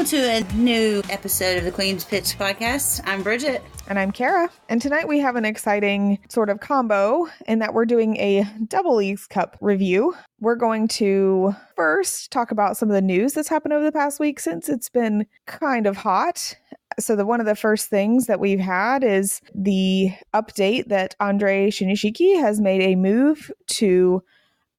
Welcome to a new episode of the Queen's Pitch podcast. I'm Bridget. And I'm Kara. And tonight we have an exciting sort of combo in that we're doing a double Leagues Cup review. We're going to first talk about some of the news that's happened over the past week since it's been kind of hot. So the one of the first things that we've had is the update that Andre Shinyashiki has made a move to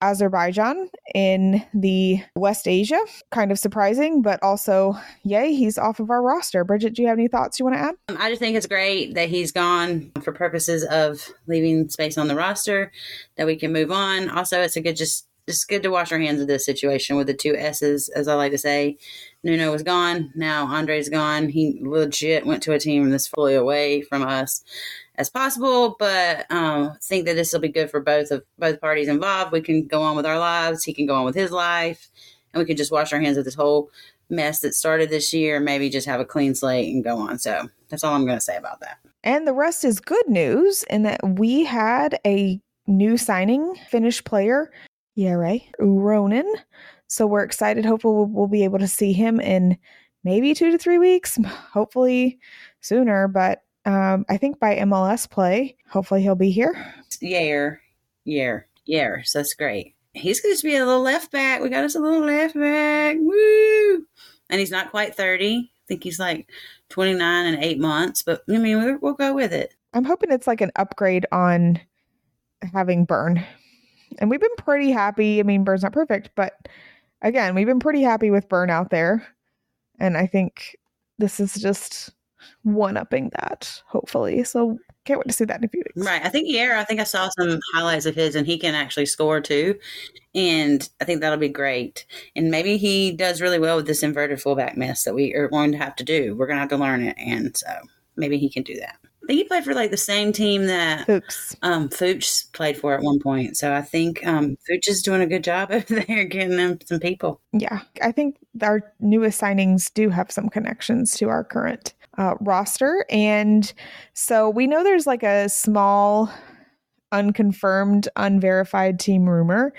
Azerbaijan in the West Asia. Kind of surprising, but also, yay, he's off of our roster. Bridget, do you have any thoughts you want to add? Um, I just think it's great that he's gone for purposes of leaving space on the roster, that we can move on. Also, it's a good just it's good to wash our hands of this situation with the two S's, as I like to say. Nuno was gone. Now Andre's gone. He legit went to a team that's fully away from us as possible, but um, think that this will be good for both of both parties involved. We can go on with our lives. He can go on with his life, and we can just wash our hands of this whole mess that started this year. Maybe just have a clean slate and go on. So that's all I'm going to say about that. And the rest is good news in that we had a new signing, Finnish player, Jere Uronen. So we're excited. Hopefully, we'll, we'll be able to see him in maybe two to three weeks, hopefully sooner. But um, I think by MLS play, hopefully he'll be here. Yeah, yeah, yeah. So that's great. He's going to be a little left back. We got us a little left back. Woo! And he's not quite 30. I think he's like 29 and eight months, but I mean, we we'll go with it. I'm hoping it's like an upgrade on having Byrne. And we've been pretty happy. I mean, Byrne's not perfect, but again, we've been pretty happy with Burn out there. And I think this is just one upping that, hopefully. So can't wait to see that in a few weeks. Right. I think yeah, I think I saw some highlights of his and he can actually score too. And I think that'll be great. And maybe he does really well with this inverted fullback mess that we are going to have to do. We're gonna have to learn it. And so maybe he can do that. I think he played for like the same team that Fuchs. Um, Fuchs played for at one point. So I think um, Fuchs is doing a good job over there getting them some people. Yeah. I think our newest signings do have some connections to our current uh, roster. And so we know there's like a small, unconfirmed, unverified team rumor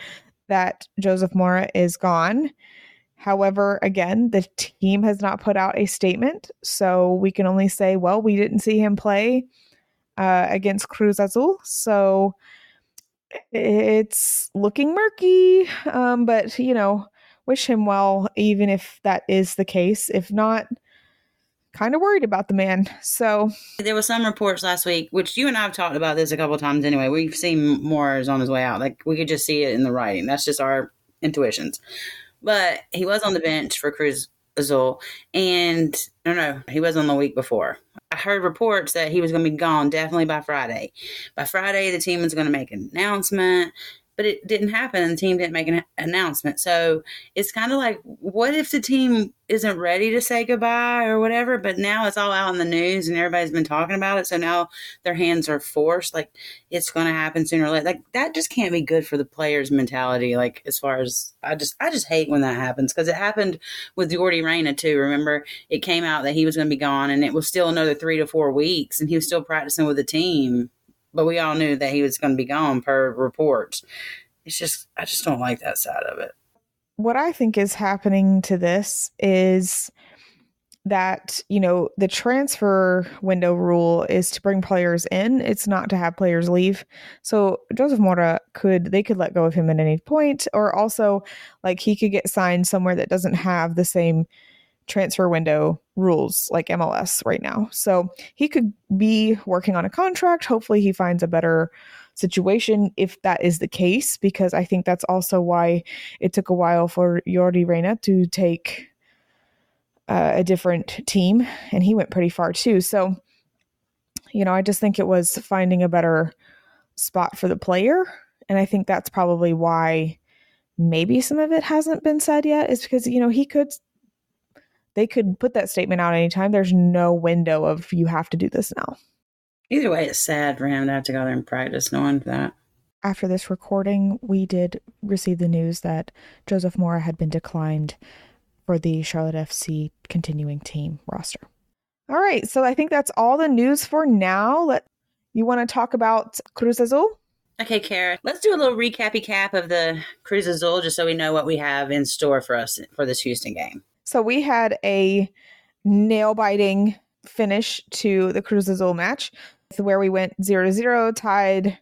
that Joseph Mora is gone. However, again, the team has not put out a statement. So we can only say, well, we didn't see him play uh, against Cruz Azul. So it's looking murky. Um, but, you know, wish him well, even if that is the case. If not, kind of worried about the man. So there was some reports last week, which you and I have talked about this a couple times anyway. We've seen more is on his way out. Like we could just see it in the writing. That's just our intuitions. But he was on the bench for Cruz Azul, and no, no, he was on the week before. I heard reports that he was going to be gone definitely by Friday. By Friday, the team was going to make an announcement but it didn't happen and the team didn't make an announcement. So it's kind of like, what if the team isn't ready to say goodbye or whatever? But now it's all out in the news and everybody's been talking about it. So now their hands are forced. Like it's going to happen sooner or later. Like that just can't be good for the players' mentality. Like as far as I just, I just hate when that happens because it happened with Yordy Reyna too. Remember, it came out that he was going to be gone and it was still another three to four weeks and he was still practicing with the team but we all knew that he was going to be gone per reports. It's just, I just don't like that side of it. What I think is happening to this is that, you know, the transfer window rule is to bring players in, it's not to have players leave. So Joseph Mora could, they could let go of him at any point, or also like he could get signed somewhere that doesn't have the same transfer window rules like MLS right now. So he could be working on a contract. Hopefully, he finds a better situation if that is the case, because I think that's also why it took a while for Yordy Reyna to take uh, a different team, and he went pretty far too. So, you know, I just think it was finding a better spot for the player. And I think that's probably why maybe some of it hasn't been said yet, is because, you know, he could they could put that statement out anytime. There's no window of you have to do this now. Either way, it's sad for him to have to go there and practice knowing that. After this recording, we did receive the news that Joseph Mora had been declined for the Charlotte FC continuing team roster. All right, so I think that's all the news for now. Let you want to talk about Cruz Azul? Okay, Kara, let's do a little recappy cap of the Cruz Azul just so we know what we have in store for us for this Houston game. So we had a nail biting finish to the Cruz Azul match where we went 0 to 0, tied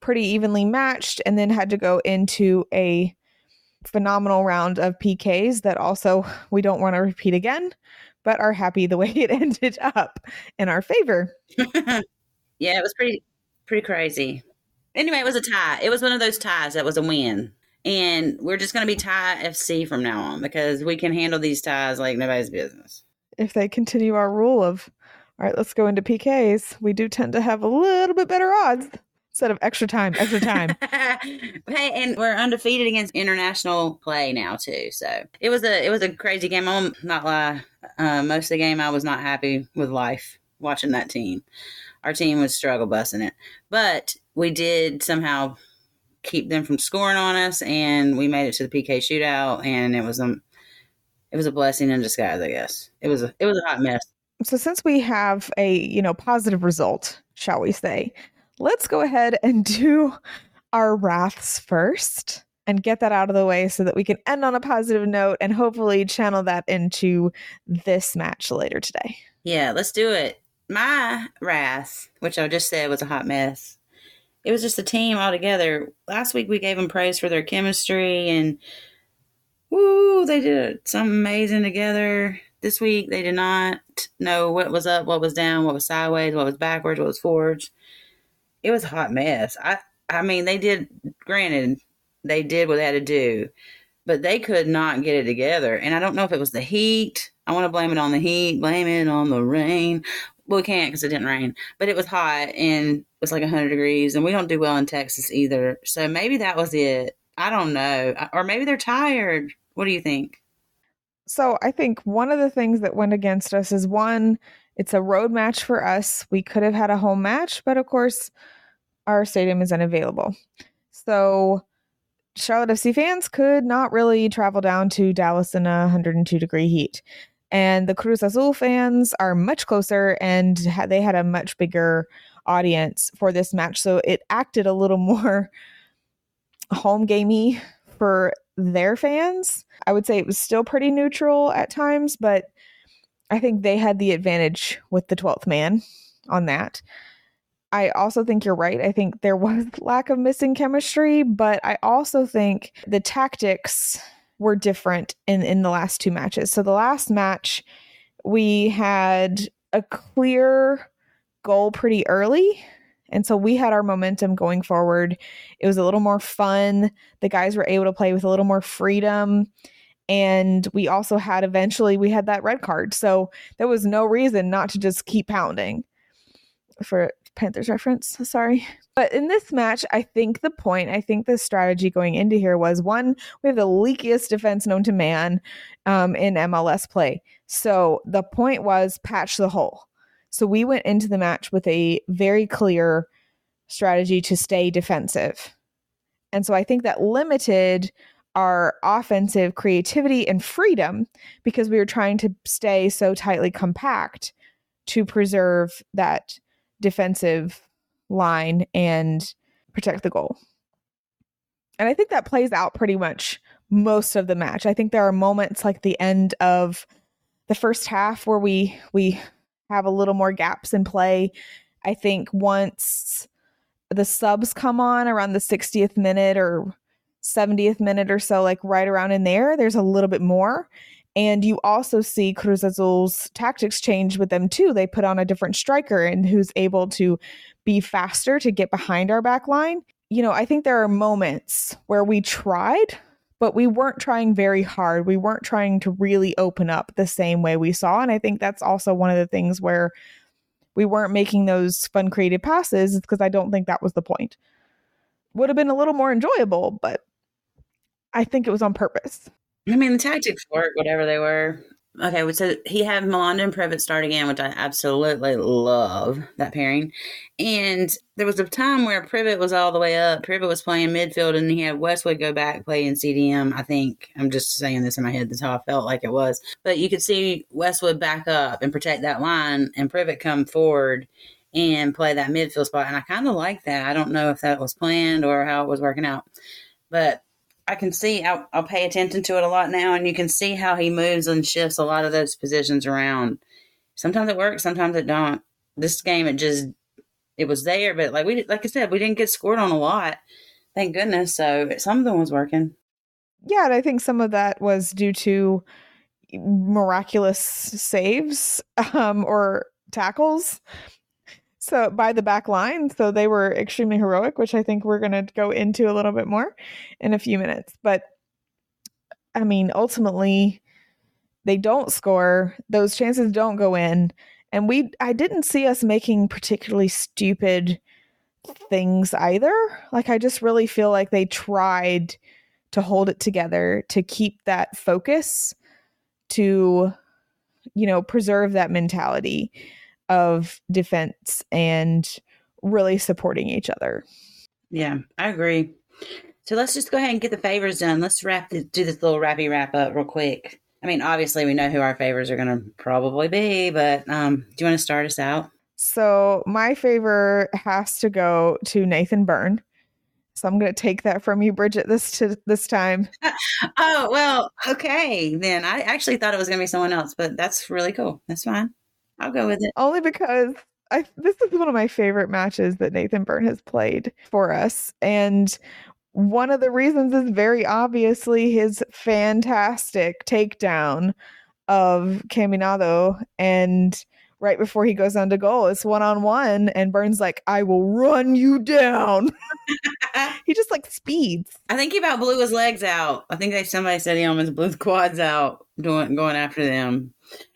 pretty evenly matched, and then had to go into a phenomenal round of PKs that also we don't want to repeat again, but are happy the way it ended up in our favor. yeah, it was pretty pretty crazy. Anyway, it was a tie. It was one of those ties that was a win. And we're just going to be tie FC from now on because we can handle these ties like nobody's business. If they continue our rule of, all right, let's go into PKs, we do tend to have a little bit better odds instead of extra time, extra time. hey, and we're undefeated against international play now too. So it was a it was a crazy game. I'm not lie. Uh, most of the game, I was not happy with life watching that team. Our team was struggle busting it, but we did somehow keep them from scoring on us, and we made it to the PK shootout, and it was a it was a blessing in disguise, I guess. It was a it was a hot mess. So since we have a you know positive result, shall we say, let's go ahead and do our wraths first and get that out of the way so that we can end on a positive note and hopefully channel that into this match later today. Yeah, let's do it. My wrath, which I just said was a hot mess, it was just a team all together. Last week we gave them praise for their chemistry and woo, they did something amazing together. This week they did not know what was up, what was down, what was sideways, what was backwards, what was forwards. It was a hot mess. I I mean they did granted they did what they had to do, but they could not get it together. And I don't know if it was the heat. I want to blame it on the heat, blame it on the rain. Well, we can't because it didn't rain, but it was hot and it was like 100 degrees, and we don't do well in Texas either. So maybe that was it. I don't know. Or maybe they're tired. What do you think? So I think one of the things that went against us is one, it's a road match for us. We could have had a home match, but of course, our stadium is unavailable. So Charlotte FC fans could not really travel down to Dallas in a 102 degree heat. And the Cruz Azul fans are much closer and ha- they had a much bigger audience for this match. So it acted a little more home gamey for their fans. I would say it was still pretty neutral at times, but I think they had the advantage with the 12th man on that. I also think you're right. I think there was lack of missing chemistry, but I also think the tactics were different in in the last two matches. So the last match we had a clear goal pretty early. And so we had our momentum going forward. It was a little more fun. The guys were able to play with a little more freedom. And we also had eventually we had that red card. So there was no reason not to just keep pounding for Panthers reference. Sorry. But in this match, I think the point, I think the strategy going into here was one, we have the leakiest defense known to man um, in MLS play. So the point was patch the hole. So we went into the match with a very clear strategy to stay defensive. And so I think that limited our offensive creativity and freedom because we were trying to stay so tightly compact to preserve that defensive line and protect the goal. And I think that plays out pretty much most of the match. I think there are moments like the end of the first half where we we have a little more gaps in play. I think once the subs come on around the 60th minute or 70th minute or so, like right around in there, there's a little bit more. And you also see Cruz Azul's tactics change with them too. They put on a different striker and who's able to be faster to get behind our back line. You know, I think there are moments where we tried, but we weren't trying very hard. We weren't trying to really open up the same way we saw. And I think that's also one of the things where we weren't making those fun creative passes because I don't think that was the point. Would have been a little more enjoyable, but I think it was on purpose. I mean, the tactics work, whatever they were. Okay, so he had Malanda and Privett start again, which I absolutely love that pairing. And there was a time where Privett was all the way up. Privett was playing midfield, and he had Westwood go back playing CDM. I think I'm just saying this in my head. That's how I felt like it was. But you could see Westwood back up and protect that line, and Privett come forward and play that midfield spot. And I kind of like that. I don't know if that was planned or how it was working out, but I can see I'll, I'll pay attention to it a lot now, and you can see how he moves and shifts a lot of those positions around. Sometimes it works, sometimes it don't. This game, it just it was there, but like we like I said, we didn't get scored on a lot. Thank goodness. So some of them was working. Yeah, and I think some of that was due to miraculous saves um, or tackles. So by the back line, so they were extremely heroic, which I think we're going to go into a little bit more in a few minutes. But I mean, ultimately, they don't score; those chances don't go in, and we I didn't see us making particularly stupid things either. Like I just really feel like they tried to hold it together to keep that focus to you know preserve that mentality of defense and really supporting each other. Yeah, I agree. So let's just go ahead and get the favors done. Let's wrap this, do this little wrappy wrap up real quick. I mean, obviously we know who our favors are going to probably be, but um, do you want to start us out? So my favor has to go to Nathan Byrne. So I'm going to take that from you, Bridget, this to this time. oh well, okay then. I actually thought it was going to be someone else, but that's really cool. That's fine. I'll go with it. Only because I this is one of my favorite matches that Nathan Byrne has played for us, and one of the reasons is very obviously his fantastic takedown of Caminado and right before he goes on to goal. It's one on one, and Byrne's like, I will run you down. he just like speeds. I think he about blew his legs out. I think they somebody said he almost blew the quads out doing going after them.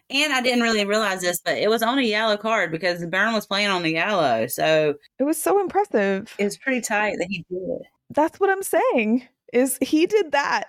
And I didn't really realize this, but it was on a yellow card because Byrne was playing on the yellow. So it was so impressive. It was pretty tight that he did it. That's what I'm saying. Is he did that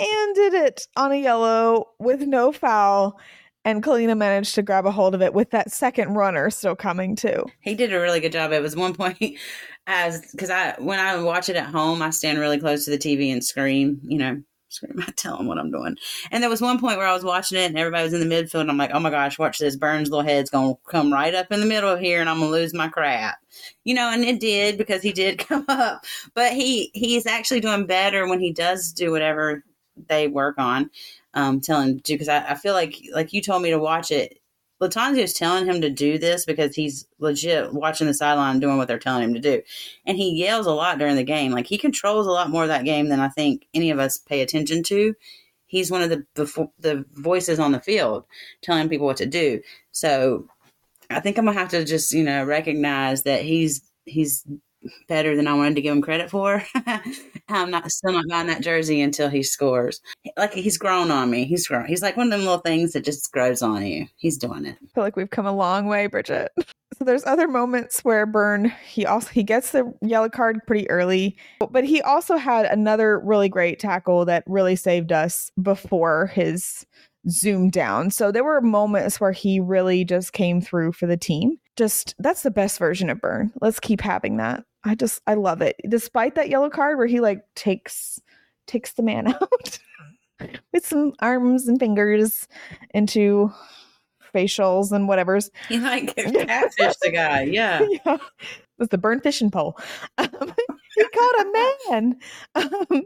and did it on a yellow with no foul and Kahlina managed to grab a hold of it with that second runner still coming too. He did a really good job. It was one point as because I when I watch it at home, I stand really close to the TV and scream, you know, scream. I tell him what I'm doing. And there was one point where I was watching it and everybody was in the midfield. And I'm like, oh my gosh, watch this. Byrne's little head's gonna come right up in the middle here, and I'm gonna lose my crap. You know, and it did because he did come up. But he he's actually doing better when he does do whatever they work on um, telling to because I, I feel like like you told me to watch it. Lattanzio is telling him to do this because he's legit watching the sideline doing what they're telling him to do. And he yells a lot during the game. Like he controls a lot more of that game than I think any of us pay attention to. He's one of the the, the voices on the field telling people what to do. So I think I'm gonna have to just, you know, recognize that he's he's better than I wanted to give him credit for. I'm not still not buying that jersey until he scores. Like he's grown on me. He's grown. He's like one of them little things that just grows on you. He's doing it. I feel like we've come a long way, Bridget. So there's other moments where Byrne he also he gets the yellow card pretty early, but he also had another really great tackle that really saved us before his zoom down. So there were moments where he really just came through for the team. Just that's the best version of Byrne. Let's keep having that. I just I love it. Despite that yellow card where he like takes takes the man out with some arms and fingers into facials and whatever's. He like catfish the guy, yeah. yeah. It was the burn fishing pole. Um, he caught a man. Um,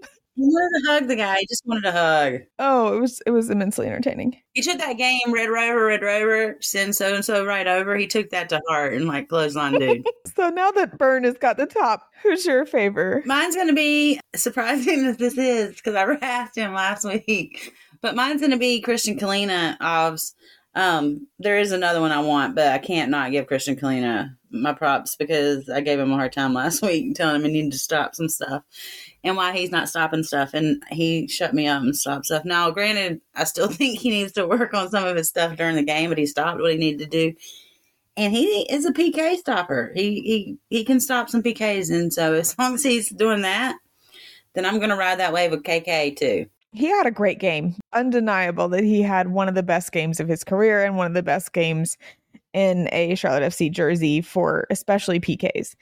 wanted to hug the guy. He just wanted a hug. Oh, it was it was immensely entertaining. He took that game, Red Rover, Red Rover, send so and so right over. He took that to heart and like clothesline dude. so now that Byrne has got the top, who's your favor? Mine's gonna be surprising as this is because I asked him last week, but mine's gonna be Kristijan Kahlina Obs. Um, there is another one I want, but I can't not give Kristijan Kahlina my props because I gave him a hard time last week telling him he needed to stop some stuff and why he's not stopping stuff. And he shut me up and stopped stuff. Now, granted, I still think he needs to work on some of his stuff during the game, but he stopped what he needed to do. And he is a PK stopper. He he he can stop some PKs, and so as long as he's doing that, then I'm going to ride that wave with KK too. He had a great game. Undeniable that he had one of the best games of his career and one of the best games in a Charlotte FC jersey for especially PKs.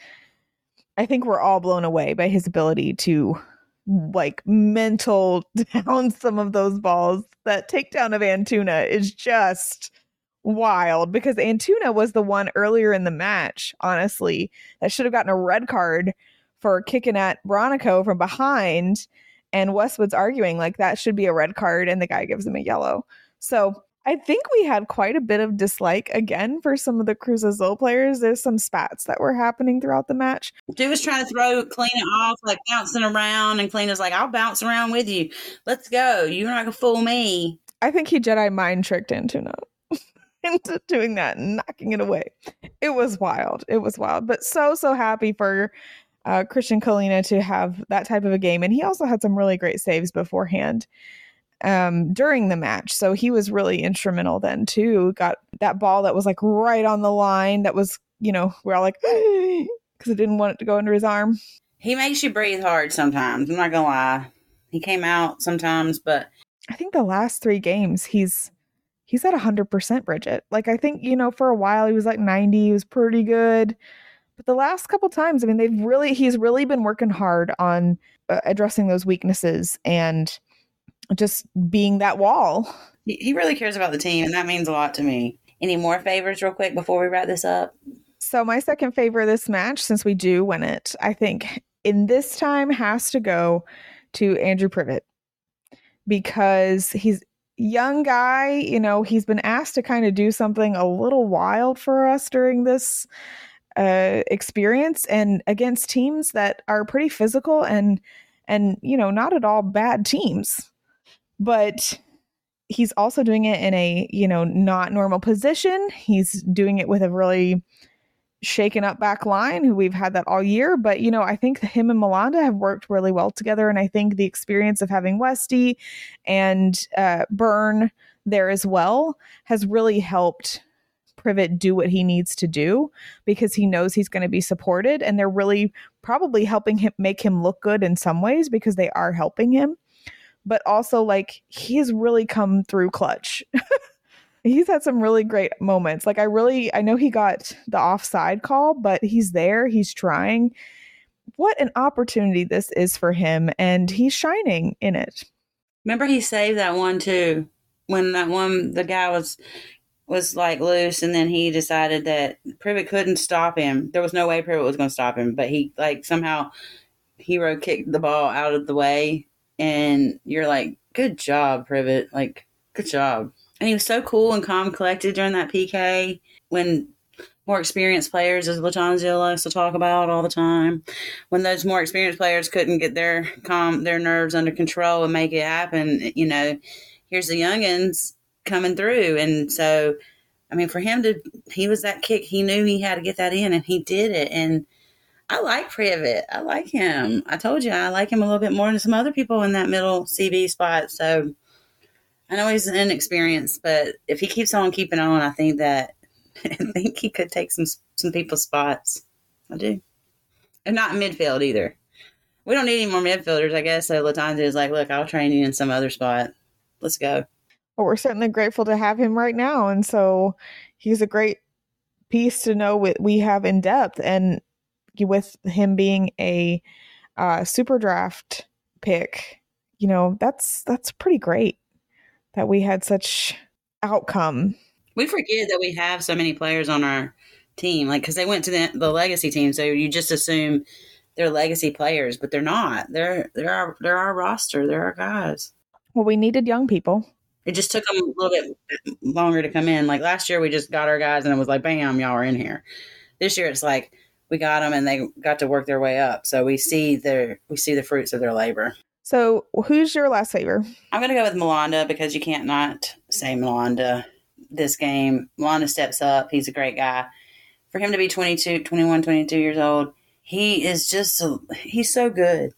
I think we're all blown away by his ability to like mental down some of those balls. That takedown of Antuna is just wild because Antuna was the one earlier in the match, honestly, that should have gotten a red card for kicking at Bronico from behind And Westwood's arguing like that should be a red card, and the guy gives him a yellow. So I think we had quite a bit of dislike again for some of the Cruz Azul players. There's some spats that were happening throughout the match. Dude was trying to throw Kahlina off, like bouncing around, and Kahlina's like, I'll bounce around with you. Let's go. You're not gonna fool me. I think he Jedi mind tricked into no into doing that and knocking it away. It was wild. It was wild. But so so happy for uh, Kristijan Kahlina to have that type of a game. And he also had some really great saves beforehand um, during the match. So he was really instrumental then too. Got that ball that was like right on the line. That was, you know, we're all like, because it didn't want it to go under his arm. He makes you breathe hard sometimes. I'm not gonna lie. He came out sometimes, but I think the last three games he's he's at 100% Bridget. Like I think, you know, for a while he was like 90, he was pretty good. But the last couple times, I mean, they've really he's really been working hard on uh, addressing those weaknesses and just being that wall. He, he really cares about the team, and that means a lot to me. Any more favors, real quick, before we wrap this up? So, my second favor of this match, since we do win it, I think in this time has to go to Andrew Privett because he's young guy you know he's been asked to kind of do something a little wild for us during this uh, experience and against teams that are pretty physical and and you know not at all bad teams but he's also doing it in a you know not normal position. He's doing it with a really shaken up back line who we've had that all year. But you know i think him and Malanda have worked really well together. And i think the experience of having westy and uh, Byrne there as well has really helped Privett do what he needs to do because he knows he's going to be supported. And they're really probably helping him make him look good in some ways because they are helping him but also like he's really come through clutch. he's had some really great moments. Like I really I know he got the offside call, but he's there, he's trying. What an opportunity this is for him and he's shining in it. Remember he saved that one too when that one the guy was was like loose and then he decided that Privett couldn't stop him. There was no way Privett was going to stop him, but he like somehow hero kicked the ball out of the way and you're like, good job, Privett. Like, good job. And he was so cool and calm, collected during that PK when more experienced players, as Lattanzio likes to talk about all the time, when those more experienced players couldn't get their calm, their nerves under control and make it happen, you know, here's the youngins coming through. And so, I mean, for him to, he was that kick, he knew he had to get that in and he did it. And I like Privett. I like him. I told you I like him a little bit more than some other people in that middle CB spot. So I know he's inexperienced, but if he keeps on keeping on, I think that I think he could take some some people's spots. I do, and not midfield either. We don't need any more midfielders, I guess. So Lattanzio is like, look, I'll train you in some other spot. Let's go. Well, we're certainly grateful to have him right now, and so he's a great piece to know what we have in depth. And with him being a uh, super draft pick, you know, that's that's pretty great that we had such outcome. We forget that we have so many players on our team, like because they went to the, the legacy team, so you just assume they're legacy players, but they're not. They're they're our they're our roster. They're our guys. Well, we needed young people. It just took them a little bit longer to come in. Like last year, we just got our guys, and it was like, bam, y'all are in here. This year, it's like we got them and they got to work their way up. So we see their we see the fruits of their labor. So who's your last favor? I'm gonna go with Malanda because you can't not say Malanda this game. Malanda steps up. He's a great guy. For him to be 22, 21, 22 years old, he is just a, he's so good.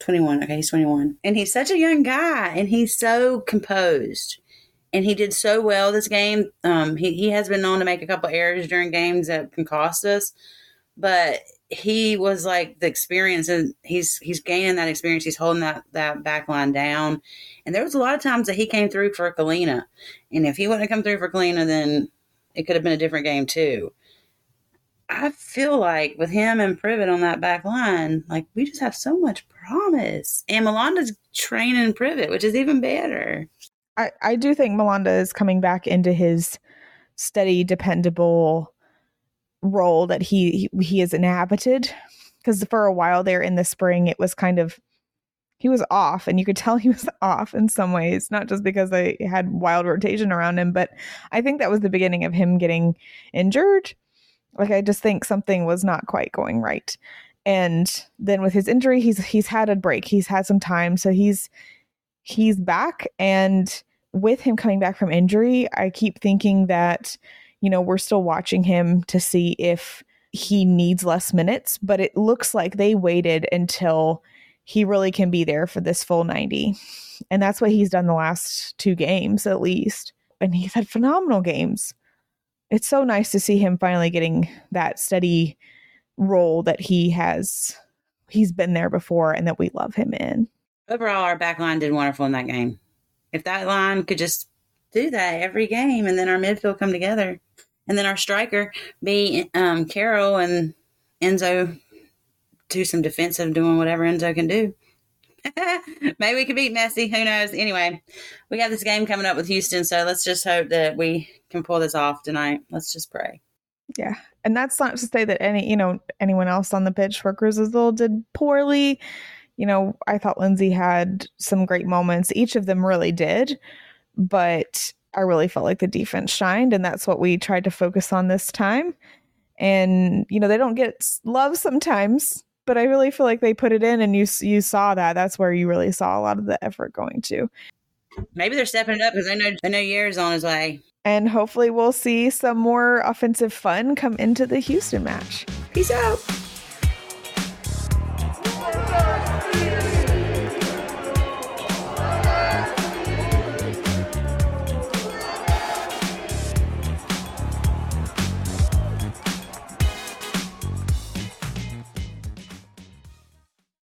21. Okay, he's 21. And he's such a young guy and he's so composed. And he did so well this game. Um, he, he has been known to make a couple errors during games that can cost us but he was like the experience and he's he's gaining that experience. He's holding that that back line down. And there was a lot of times that he came through for Kahlina and if he wouldn't have come through for Kahlina then it could have been a different game too. I feel like with him and Privett on that back line like we just have so much promise. And Malanda's training Privett which is even better. I I do think Malanda is coming back into his steady dependable role that he he, has inhabited. Because for a while there in the spring it was kind of he was off and you could tell he was off in some ways not just because they had wild rotation around him but i think that was the beginning of him getting injured. Like i just think something was not quite going right. And then with his injury he's he's had a break. He's had some time. So he's he's back. And with him coming back from injury i keep thinking that you know we're still watching him to see if he needs less minutes but it looks like they waited until he really can be there for this full 90. And that's what he's done the last two games at least. And he's had phenomenal games. It's so nice to see him finally getting that steady role that he has he's been there before and that we love him in. Overall, our back line did wonderful in that game. If that line could just do that every game and then our midfield come together and then our striker be um, and Enzo do some defensive, doing whatever Enzo can do. Maybe we could beat Messi. Who knows? Anyway, we got this game coming up with Houston, so let's just hope that we can pull this off tonight. Let's just pray. Yeah, and that's not to say that any you know anyone else on the pitch for Cruz Azul did poorly. You know, I thought Lindsey had some great moments. Each of them really did, but I really felt like the defense shined, and that's what we tried to focus on this time. And you know, they don't get love sometimes but I really feel like they put it in, and you you saw that. That's where you really saw a lot of the effort going to. Maybe they're stepping it up because I know I know Year's on his way. And hopefully, we'll see some more offensive fun come into the Houston match. Peace out.